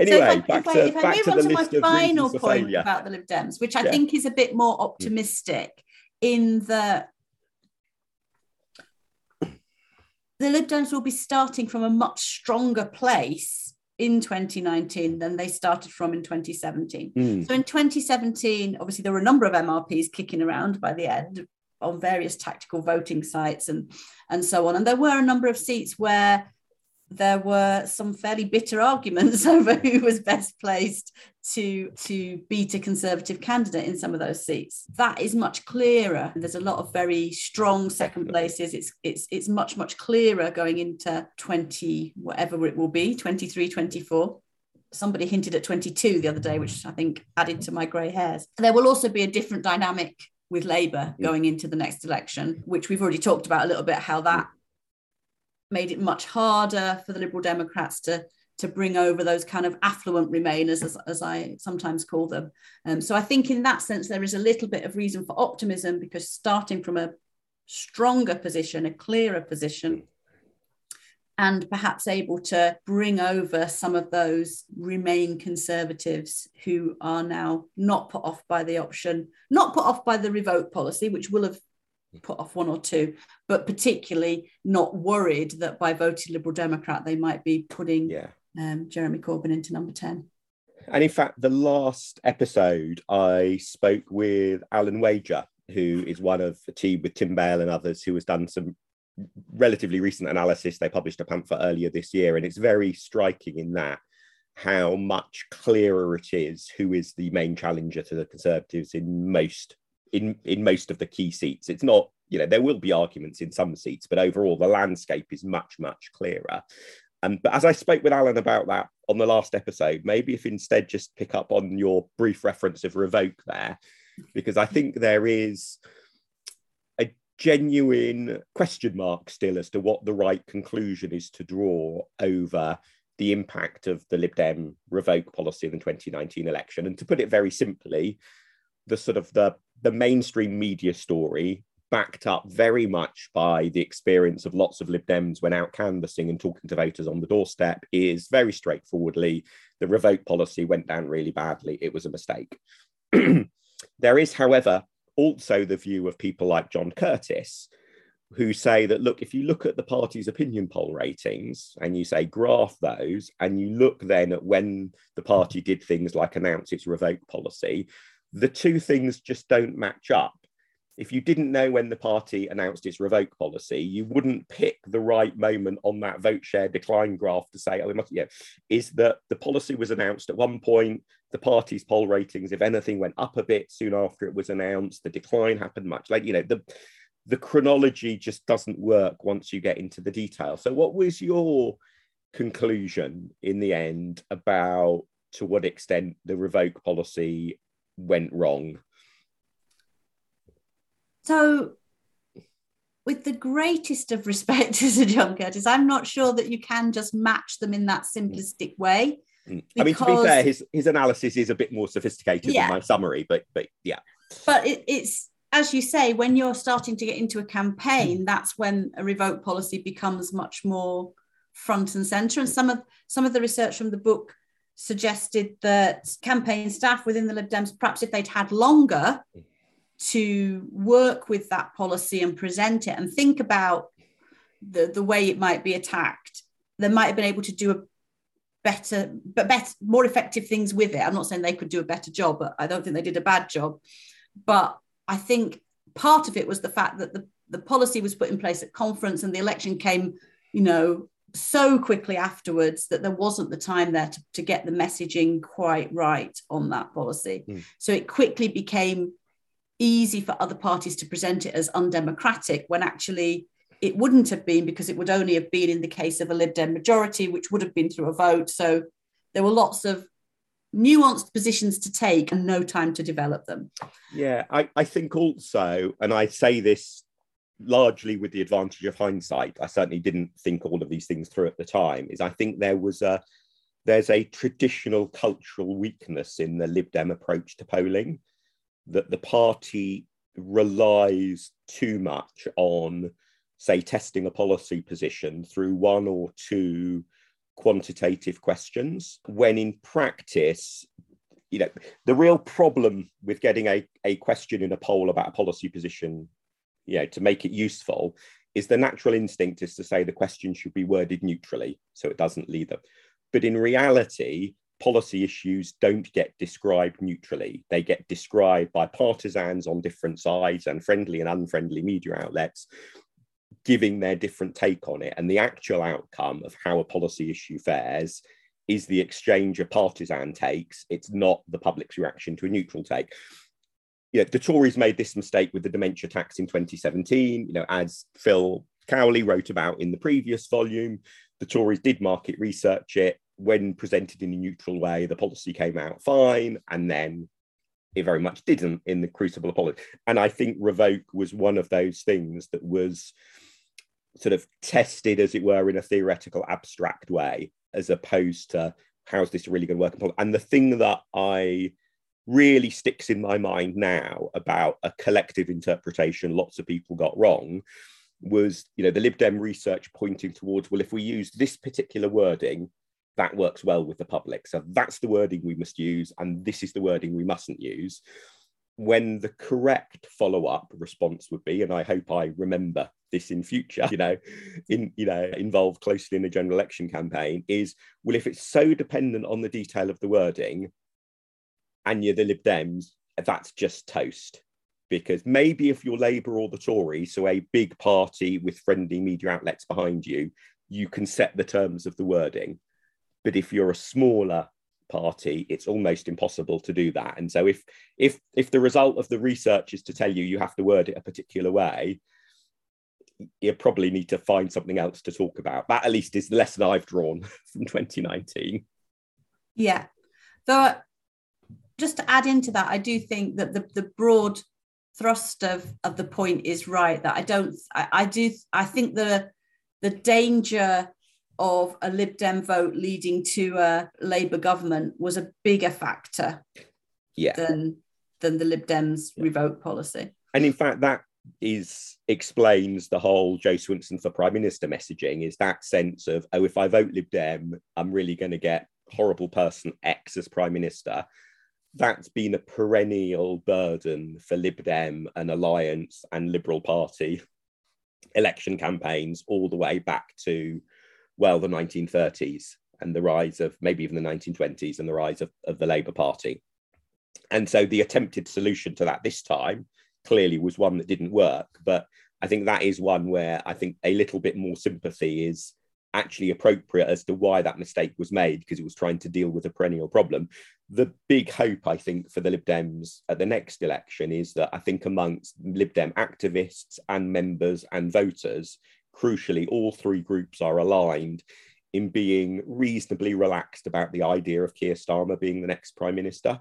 so back to, if I, back to the list my final point about the Lib Dems, which I yeah. think is a bit more optimistic mm. in that the Lib Dems will be starting from a much stronger place in 2019 than they started from in 2017. Mm. So in 2017, obviously there were a number of MRPs kicking around by the end on various tactical voting sites and and so on. And there were a number of seats where there were some fairly bitter arguments over who was best placed to to beat a conservative candidate in some of those seats. That is much clearer. There's a lot of very strong second places. It's it's it's much much clearer going into 20 whatever it will be 23 24 somebody hinted at 22 the other day which i think added to my grey hairs. There will also be a different dynamic with labour going into the next election which we've already talked about a little bit how that made it much harder for the Liberal Democrats to to bring over those kind of affluent Remainers, as, as I sometimes call them. Um, so I think in that sense, there is a little bit of reason for optimism because starting from a stronger position, a clearer position, and perhaps able to bring over some of those Remain conservatives who are now not put off by the option, not put off by the revoke policy, which will have put off one or two, but particularly not worried that by voting Liberal Democrat they might be putting yeah. um, Jeremy Corbyn into number 10. And in fact, the last episode, I spoke with Alan Wager, who is one of a team with Tim Bale and others who has done some relatively recent analysis. They published a pamphlet earlier this year, and it's very striking in that how much clearer it is who is the main challenger to the Conservatives in most in in most of the key seats. It's not, you know, there will be arguments in some seats, but overall the landscape is much much clearer. Um, but as I spoke with Alan about that on the last episode, maybe if instead just pick up on your brief reference of revoke there, because I think there is genuine question mark still as to what the right conclusion is to draw over the impact of the Lib Dem revoke policy in the 2019 election. And to put it very simply, the sort of the the mainstream media story backed up very much by the experience of lots of Lib Dems when out canvassing and talking to voters on the doorstep is very straightforwardly the revoke policy went down really badly. It was a mistake. there is, however, also the view of people like John Curtice, who say that look, if you look at the party's opinion poll ratings and you say graph those, and you look then at when the party did things like announce its revoke policy, the two things just don't match up. If you didn't know when the party announced its revoke policy, you wouldn't pick the right moment on that vote share decline graph to say, oh, it must, yeah, is that the policy was announced at one point, the party's poll ratings, if anything, went up a bit soon after it was announced, the decline happened much later. You know, the the chronology just doesn't work once you get into the detail. So, what was your conclusion in the end about to what extent the revoke policy went wrong? So, with the greatest of respect to Sir John Curtice, I'm not sure that you can just match them in that simplistic way. Because... I mean, to be fair, his, his analysis is a bit more sophisticated yeah. than my summary, but but yeah. But it, it's as you say, when you're starting to get into a campaign, hmm. that's when a revoke policy becomes much more front and center. And some of some of the research from the book suggested that campaign staff within the Lib Dems, perhaps if they'd had longer hmm. to work with that policy and present it and think about the, the way it might be attacked, they might have been able to do a better, but better, more effective things with it. I'm not saying they could do a better job, but I don't think they did a bad job. But I think part of it was the fact that the, the policy was put in place at conference and the election came, you know, so quickly afterwards that there wasn't the time there to, to get the messaging quite right on that policy. Mm. So it quickly became easy for other parties to present it as undemocratic when actually it wouldn't have been because it would only have been in the case of a Lib Dem majority, which would have been through a vote. So there were lots of nuanced positions to take and no time to develop them. Yeah, I, I think also, and I say this largely with the advantage of hindsight, I certainly didn't think all of these things through at the time, is I think there was a there's a traditional cultural weakness in the Lib Dem approach to polling that the party relies too much on, say, testing a policy position through one or two quantitative questions, when in practice, you know, the real problem with getting a, a question in a poll about a policy position you know, to make it useful is the natural instinct is to say the question should be worded neutrally so it doesn't lead them. But in reality, policy issues don't get described neutrally. They get described by partisans on different sides and friendly and unfriendly media outlets giving their different take on it. And the actual outcome of how a policy issue fares is the exchange of partisan takes. It's not the public's reaction to a neutral take you know, the Tories made this mistake with the dementia tax in 2017. You know, as Phil Cowley wrote about in the previous volume, the Tories did market research it. When presented in a neutral way, the policy came out fine, and then it very much didn't in the crucible of politics. And I think Revoke was one of those things that was sort of tested, as it were, in a theoretical, abstract way, as opposed to how's this really going to work. And the thing that I really sticks in my mind now about a collective interpretation lots of people got wrong was you know the lib dem research pointing towards well if we use this particular wording that works well with the public so that's the wording we must use and this is the wording we mustn't use when the correct follow-up response would be and i hope i remember this in future you know in you know involved closely in a general election campaign is well if it's so dependent on the detail of the wording and you're the Lib Dems, that's just toast. Because maybe if you're Labour or the Tories, so a big party with friendly media outlets behind you, you can set the terms of the wording. But if you're a smaller party, it's almost impossible to do that. And so if if if the result of the research is to tell you you have to word it a particular way, you probably need to find something else to talk about. That at least is the lesson I've drawn from 2019. Yeah. Though just to add into that, I do think that the, the broad thrust of, of the point is right. That I don't, I, I do, I think the the danger of a Lib Dem vote leading to a Labour government was a bigger factor yeah. than than the Lib Dems yeah. revoke policy. And in fact, that is explains the whole Jo Swinson for Prime Minister messaging is that sense of, oh, if I vote Lib Dem, I'm really going to get horrible person X as Prime Minister that's been a perennial burden for Lib Dem and Alliance and Liberal Party election campaigns all the way back to, well, the 1930s and the rise of maybe even the 1920s and the rise of, of the Labour Party. And so the attempted solution to that this time clearly was one that didn't work. But I think that is one where I think a little bit more sympathy is actually appropriate as to why that mistake was made because it was trying to deal with a perennial problem. The big hope, I think, for the Lib Dems at the next election is that I think amongst Lib Dem activists and members and voters, crucially, all three groups are aligned in being reasonably relaxed about the idea of Keir Starmer being the next prime minister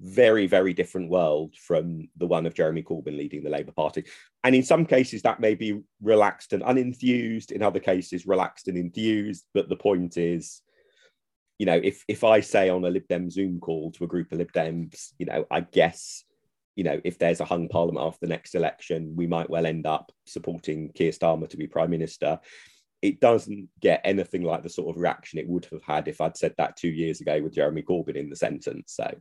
very, very different world from the one of Jeremy Corbyn leading the Labour Party. And in some cases, that may be relaxed and unenthused. In other cases, relaxed and enthused. But the point is, you know, if if I say on a Lib Dem Zoom call to a group of Lib Dems, you know, I guess, you know, if there's a hung parliament after the next election, we might well end up supporting Keir Starmer to be prime minister. it doesn't get anything like the sort of reaction it would have had if I'd said that two years ago with Jeremy Corbyn in the sentence. So,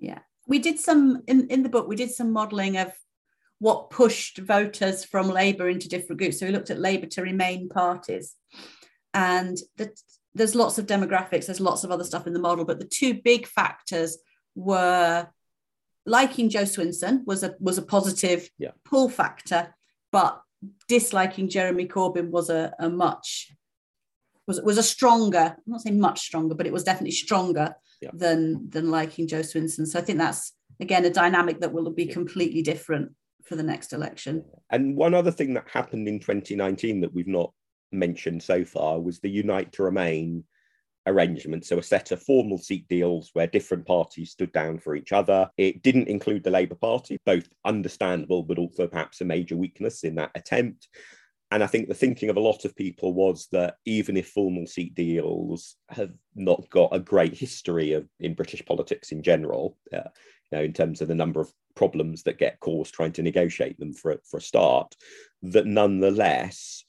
yeah, we did some in, in the book, we did some modelling of what pushed voters from Labour into different groups. So we looked at Labour to Remain parties. And the, there's lots of demographics, there's lots of other stuff in the model, but the two big factors were liking Jo Swinson was a was a positive yeah. pull factor, but disliking Jeremy Corbyn was a, a much was was a stronger, I'm not saying much stronger, but it was definitely stronger yeah. than than liking Jo Swinson. So I think that's again a dynamic that will be completely different for the next election. And one other thing that happened in 2019 that we've not mentioned so far was the Unite to Remain arrangement. So a set of formal seat deals where different parties stood down for each other. It didn't include the Labour Party, both understandable, but also perhaps a major weakness in that attempt. And I think the thinking of a lot of people was that even if formal seat deals have not got a great history of in British politics in general, uh, you know, in terms of the number of problems that get caused trying to negotiate them for, for a start, that nonetheless,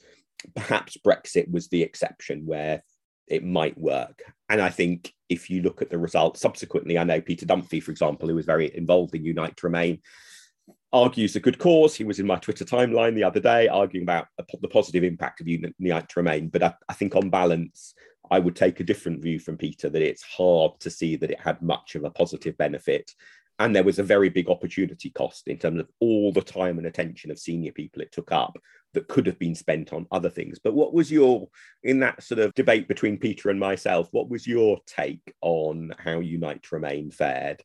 perhaps Brexit was the exception where it might work. And I think if you look at the results subsequently, I know Peter Dunphy, for example, who was very involved in Unite to Remain, argues a good cause. He was in my Twitter timeline the other day arguing about the positive impact of Unite to Remain. But I, I think on balance, I would take a different view from Peter that it's hard to see that it had much of a positive benefit and there was a very big opportunity cost in terms of all the time and attention of senior people it took up that could have been spent on other things. But what was your, in that sort of debate between Peter and myself, what was your take on how Unite to Remain fared?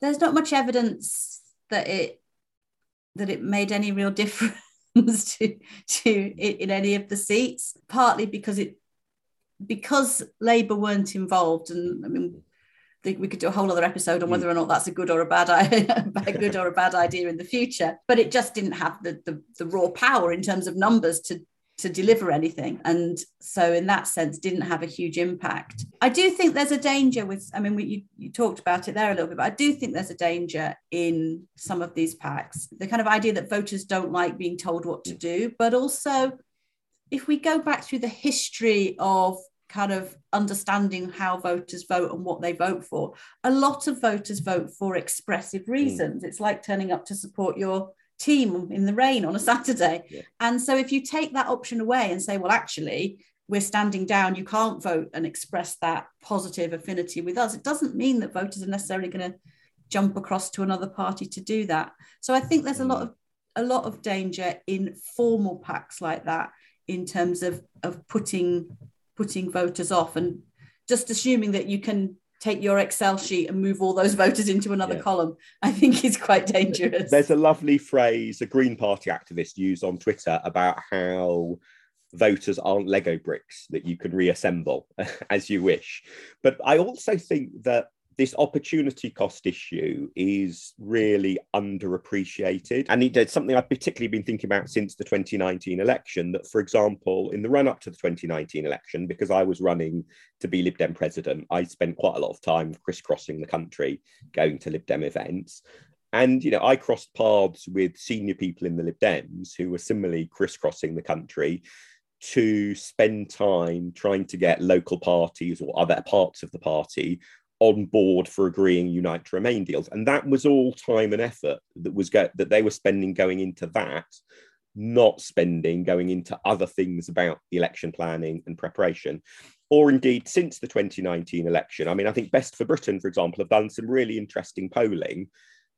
There's not much evidence that it that it made any real difference to to in any of the seats. Partly because it because Labour weren't involved, and I mean we could do a whole other episode on hmm. whether or not that's a good or a bad a good or a bad idea in the future. But it just didn't have the, the, the raw power in terms of numbers to to deliver anything and so in that sense didn't have a huge impact i do think there's a danger with i mean we, you, you talked about it there a little bit but i do think there's a danger in some of these pacts the kind of idea that voters don't like being told what to do but also if we go back through the history of kind of understanding how voters vote and what they vote for. A lot of voters vote for expressive hmm. reasons. Mm. It's like turning up to support your team in the rain on a Saturday. Yeah. And so if you take that option away and say, well, actually, we're standing down, you can't vote and express that positive affinity with us, it doesn't mean that voters are necessarily going to jump across to another party to do that. So I think there's a lot hmm. of a lot of danger in formal pacts like that in terms of of putting putting voters off and just assuming that you can take your Excel sheet and move all those voters into another yeah. column, I think is quite dangerous. There's a lovely phrase a Green Party activist used on Twitter about how voters aren't Lego bricks that you can reassemble as you wish. But I also think that this opportunity cost issue is really underappreciated. And it's something I've particularly been thinking about since the 2019 election. That, for example, in the run up to the 2019 election, because I was running to be Lib Dem president, I spent quite a lot of time crisscrossing the country, going to Lib Dem events. And you know, I crossed paths with senior people in the Lib Dems who were similarly crisscrossing the country to spend time trying to get local parties or other parts of the party on board for agreeing unite to remain deals. And that was all time and effort that was go- that they were spending going into that not spending going into other things about the election planning and preparation or indeed since the 2019 election. I mean i think best for britain for example have done some really interesting polling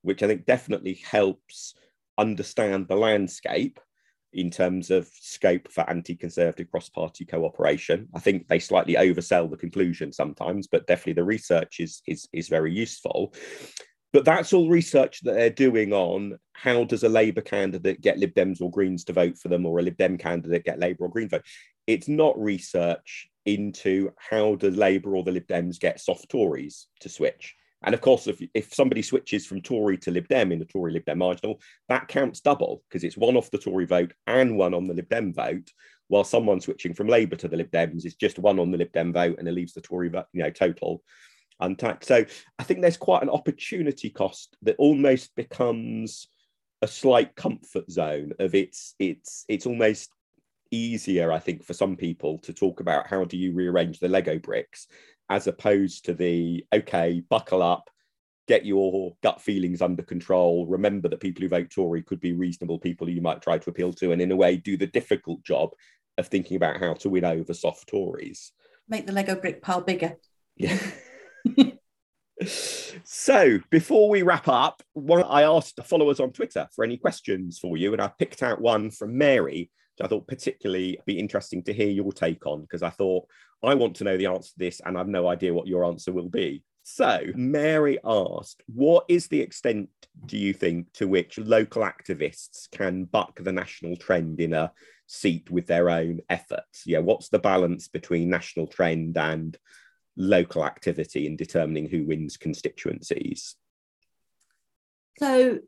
which i think definitely helps understand the landscape in terms of scope for anti-conservative cross-party cooperation. I think they slightly oversell the conclusion sometimes, but definitely the research is is is very useful. But that's all research that they're doing on how does a Labour candidate get Lib Dems or Greens to vote for them, or a Lib Dem candidate get Labour or Green vote. It's not research into how does Labour or the Lib Dems get soft Tories to switch. And of course, if, if somebody switches from Tory to Lib Dem in the Tory Lib Dem marginal, that counts double because it's one off the Tory vote and one on the Lib Dem vote, while someone switching from Labour to the Lib Dems is just one on the Lib Dem vote and it leaves the Tory vote, you know, total untapped. So I think there's quite an opportunity cost that almost becomes a slight comfort zone of it's it's it's almost easier, I think, for some people to talk about how do you rearrange the Lego bricks as opposed to the okay, buckle up, get your gut feelings under control. Remember that people who vote Tory could be reasonable people you might try to appeal to, and in a way, do the difficult job of thinking about how to win over soft Tories. Make the Lego brick pile bigger. Yeah. so before we wrap up, one, I asked the followers on Twitter for any questions for you, and I picked out one from Mary, I thought particularly be interesting to hear your take on because I thought I want to know the answer to this, and I've no idea what your answer will be. So, Mary asked, What is the extent, do you think, to which local activists can buck the national trend in a seat with their own efforts? Yeah, what's the balance between national trend and local activity in determining who wins constituencies? So,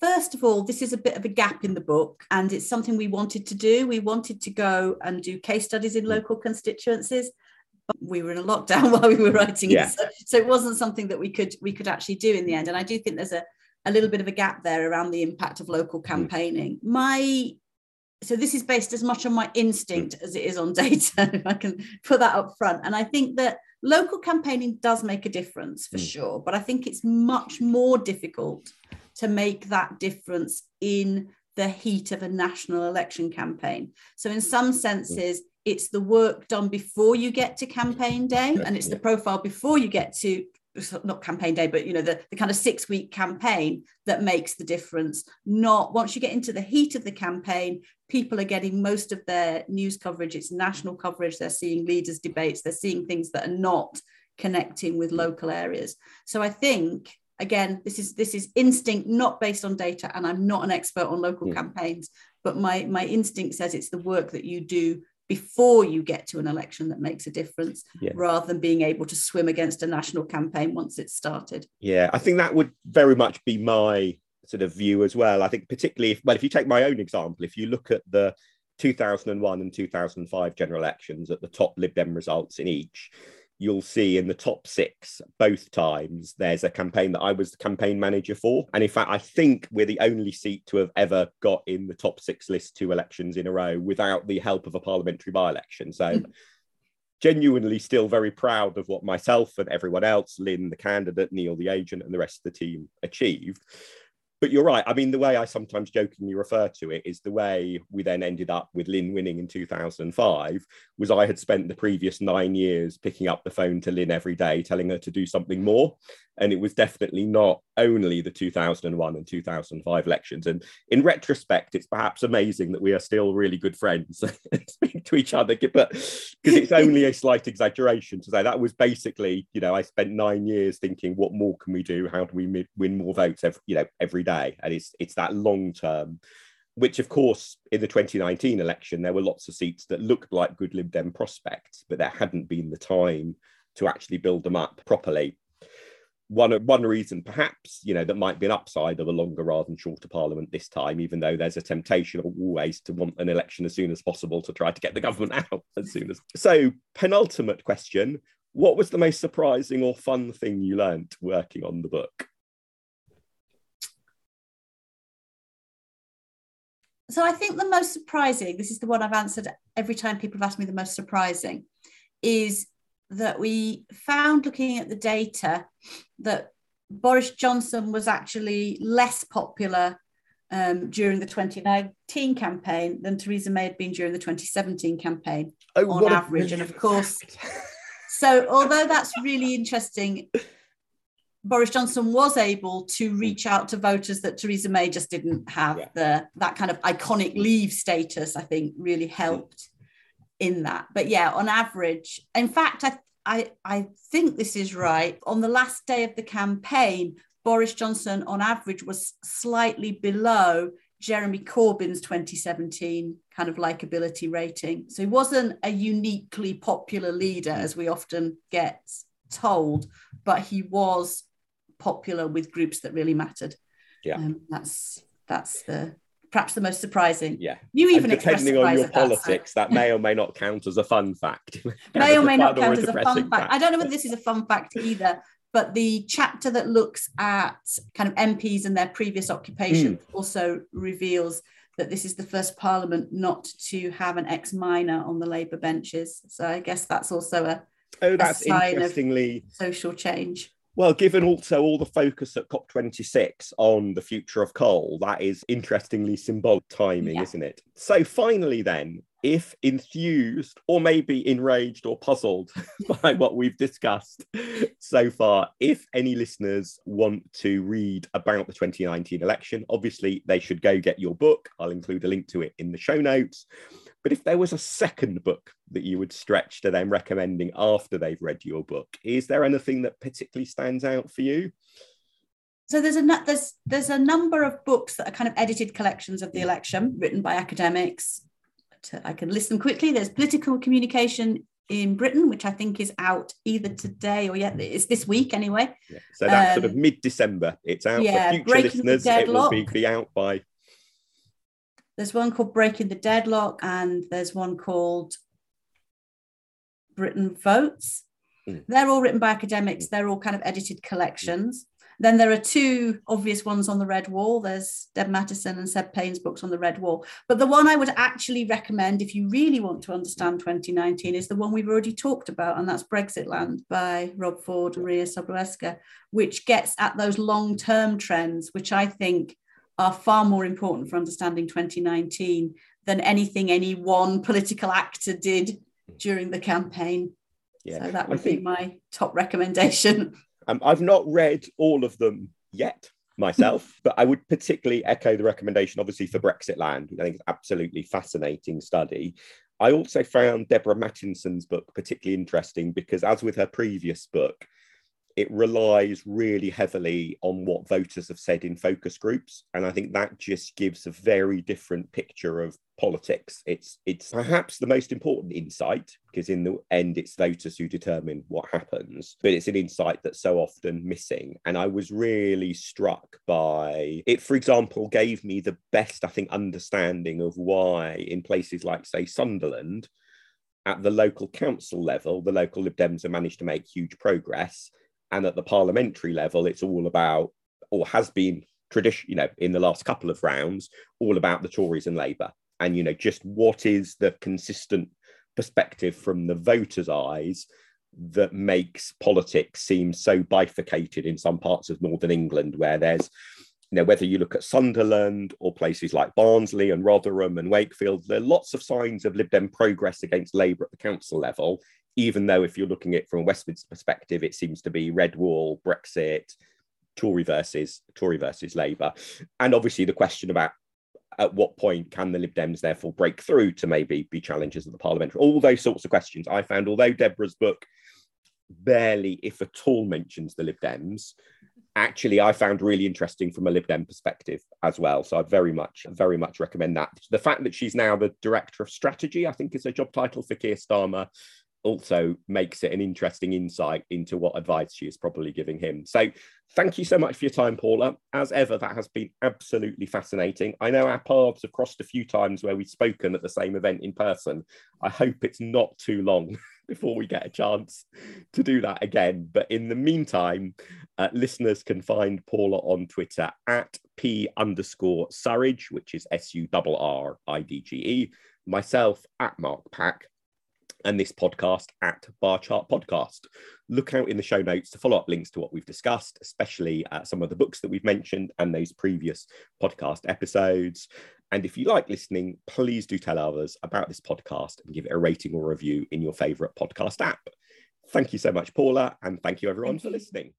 first of all, this is a bit of a gap in the book, and it's something we wanted to do. We wanted to go and do case studies in mm. local constituencies. But we were in a lockdown while we were writing yeah. it, so, so, it wasn't something that we could we could actually do in the end. And I do think there's a a little bit of a gap there around the impact of local mm. campaigning. Mm. My so this is based as much on my instinct mm. as it is on data, if I can put that up front. And I think that local campaigning does make a difference for mm. sure, but I think it's much more difficult to make that difference in the heat of a national election campaign. So, in some senses, it's the work done before you get to campaign day, and it's the profile before you get to not campaign day, but you know, the, the kind of six week campaign that makes the difference. Not once you get into the heat of the campaign, people are getting most of their news coverage, it's national coverage, they're seeing leaders' debates, they're seeing things that are not connecting with mm. local areas. So I think again this is this is instinct not based on data and i'm not an expert on local mm. campaigns but my my instinct says it's the work that you do before you get to an election that makes a difference yeah. rather than being able to swim against a national campaign once it's started yeah i think that would very much be my sort of view as well i think particularly if well if you take my own example if you look at the 2001 and 2005 general elections at the top lib dem results in each you'll see in the top six both times there's a campaign that I was the campaign manager for. And in fact, I think we're the only seat to have ever got in the top six list two elections in a row without the help of a parliamentary by election. So, mm. genuinely still very proud of what myself and everyone else, Lynne, the candidate, Neil, the agent, and the rest of the team achieved but you're right. I mean, the way I sometimes jokingly refer to it is the way we then ended up with Lynne winning in 2005 was I had spent the previous nine years picking up the phone to Lynne every day, telling her to do something more. And it was definitely not only the 2001 and 2005 elections. And in retrospect, it's perhaps amazing that we are still really good friends speak to each other, but because it's only a slight exaggeration to say that was basically, you know, I spent nine years thinking, what more can we do? How do we win more votes every, you know, every day? And it's it's that long term which of course in the 2019 election there were lots of seats that looked like good lib dem prospects but there hadn't been the time to actually build them up properly one one reason perhaps you know that might be an upside of a longer rather than shorter parliament this time even though there's a temptation always to want an election as soon as possible to try to get the government out as soon as so penultimate question what was the most surprising or fun thing you learnt working on the book? So i think the most surprising this is the one i've answered every time people have asked me the most surprising is that we found looking at the data that Boris Johnson was actually less popular um, during the 2019 campaign than Theresa May had been during the 2017 campaign oh, on average. And of course, so although that's really interesting, Boris Johnson was able to reach out to voters that Theresa May just didn't have. Yeah. The that kind of iconic leave status, I think, really helped in that. But yeah, on average, in fact, I, I, I think this is right. On the last day of the campaign, Boris Johnson, on average, was slightly below Jeremy Corbyn's 2017 kind of likability rating. So he wasn't a uniquely popular leader, as we often get told, but he was popular with groups that really mattered. Yeah, um, that's that's the perhaps the most surprising. Yeah. You even and depending on your politics, that, so. that, may or may not count as a fun fact. may or may not count as a fun fact. fact. I don't know whether this is a fun fact either, but the chapter that looks at kind of MPs and their previous occupation mm. also reveals that this is the first parliament not to have an ex miner on the Labour benches. So I guess that's also a oh, that's interestingly social change. Well, given also all the focus at COP26 on the future of coal, that is interestingly symbolic timing, yeah. isn't it? So, finally, then, if enthused or maybe enraged or puzzled by what we've discussed so far, if any listeners want to read about the 2019 election, obviously they should go get your book. I'll include a link to it in the show notes. But if there was a second book that you would stretch to them recommending after they've read your book, is there anything that particularly stands out for you? So there's a there's there's a number of books that are kind of edited collections of the election written by academics. I can list them quickly. There's political communication in Britain, which I think is out either today or yet it's this week anyway. Yeah. So that's um, sort of um, mid-December. It's out yeah, for future listeners. It will be, be out by there's one called Breaking the Deadlock, and there's one called Britain Votes. Mm. They're all written by academics, they're all kind of edited collections. Then there are two obvious ones on the red wall. There's Deb Mattinson and Seb Payne's books on the red wall. But the one I would actually recommend if you really want to understand 2019 is the one we've already talked about, and that's Brexitland by Rob Ford and Ria Sobolewska, which gets at those long-term trends, which I think are far more important for understanding 2019 than anything any one political actor did during the campaign. Yeah, so that would think, be my top recommendation. Um, I've not read all of them yet myself, but I would particularly echo the recommendation, obviously, for Brexit Brexitland. I think it's absolutely fascinating study. I also found Deborah Mattinson's book particularly interesting because, as with her previous book, it relies really heavily on what voters have said in focus groups and i think that just gives a very different picture of politics. It's it's perhaps the most important insight because in the end it's voters who determine what happens but it's an insight that's so often missing. And i was really struck by it for example gave me the best i think understanding of why in places like say sunderland at the local council level the local lib dems have managed to make huge progress and at the parliamentary level, it's all about, or has been tradition, you know, in the last couple of rounds, all about the Tories and Labour. And, you know, just what is the consistent perspective from the voters' eyes that makes politics seem so bifurcated in some parts of Northern England, where there's, you know, whether you look at Sunderland or places like Barnsley and Rotherham and Wakefield, there are lots of signs of Lib Dem progress against Labour at the council level even though if you're looking at it from a Westminster perspective, it seems to be red wall, Brexit, Tory versus Tory versus Labour, and obviously the question about at what point can the Lib Dems therefore break through to maybe be challengers of the parliamentary? All those sorts of questions. I found, although Deborah's book barely, if at all, mentions the Lib Dems, actually I found really interesting from a Lib Dem perspective as well. So I very much, very much recommend that. The fact that she's now the director of strategy, I think, is a job title for Keir Starmer, also makes it an interesting insight into what advice she is probably giving him. So, thank you so much for your time, Paula. As ever, that has been absolutely fascinating. I know our paths have crossed a few times where we've spoken at the same event in person. I hope it's not too long before we get a chance to do that again. But in the meantime, uh, listeners can find Paula on Twitter at P underscore Surridge, which is S U R R I D G E, myself at Mark Pack and this podcast at Bar Chart Podcast. Look out in the show notes to follow up links to what we've discussed, especially uh, some of the books that we've mentioned and those previous podcast episodes. And if you like listening, please do tell others about this podcast and give it a rating or review in your favorite podcast app. Thank you so much, Paula, and thank you everyone thank for listening.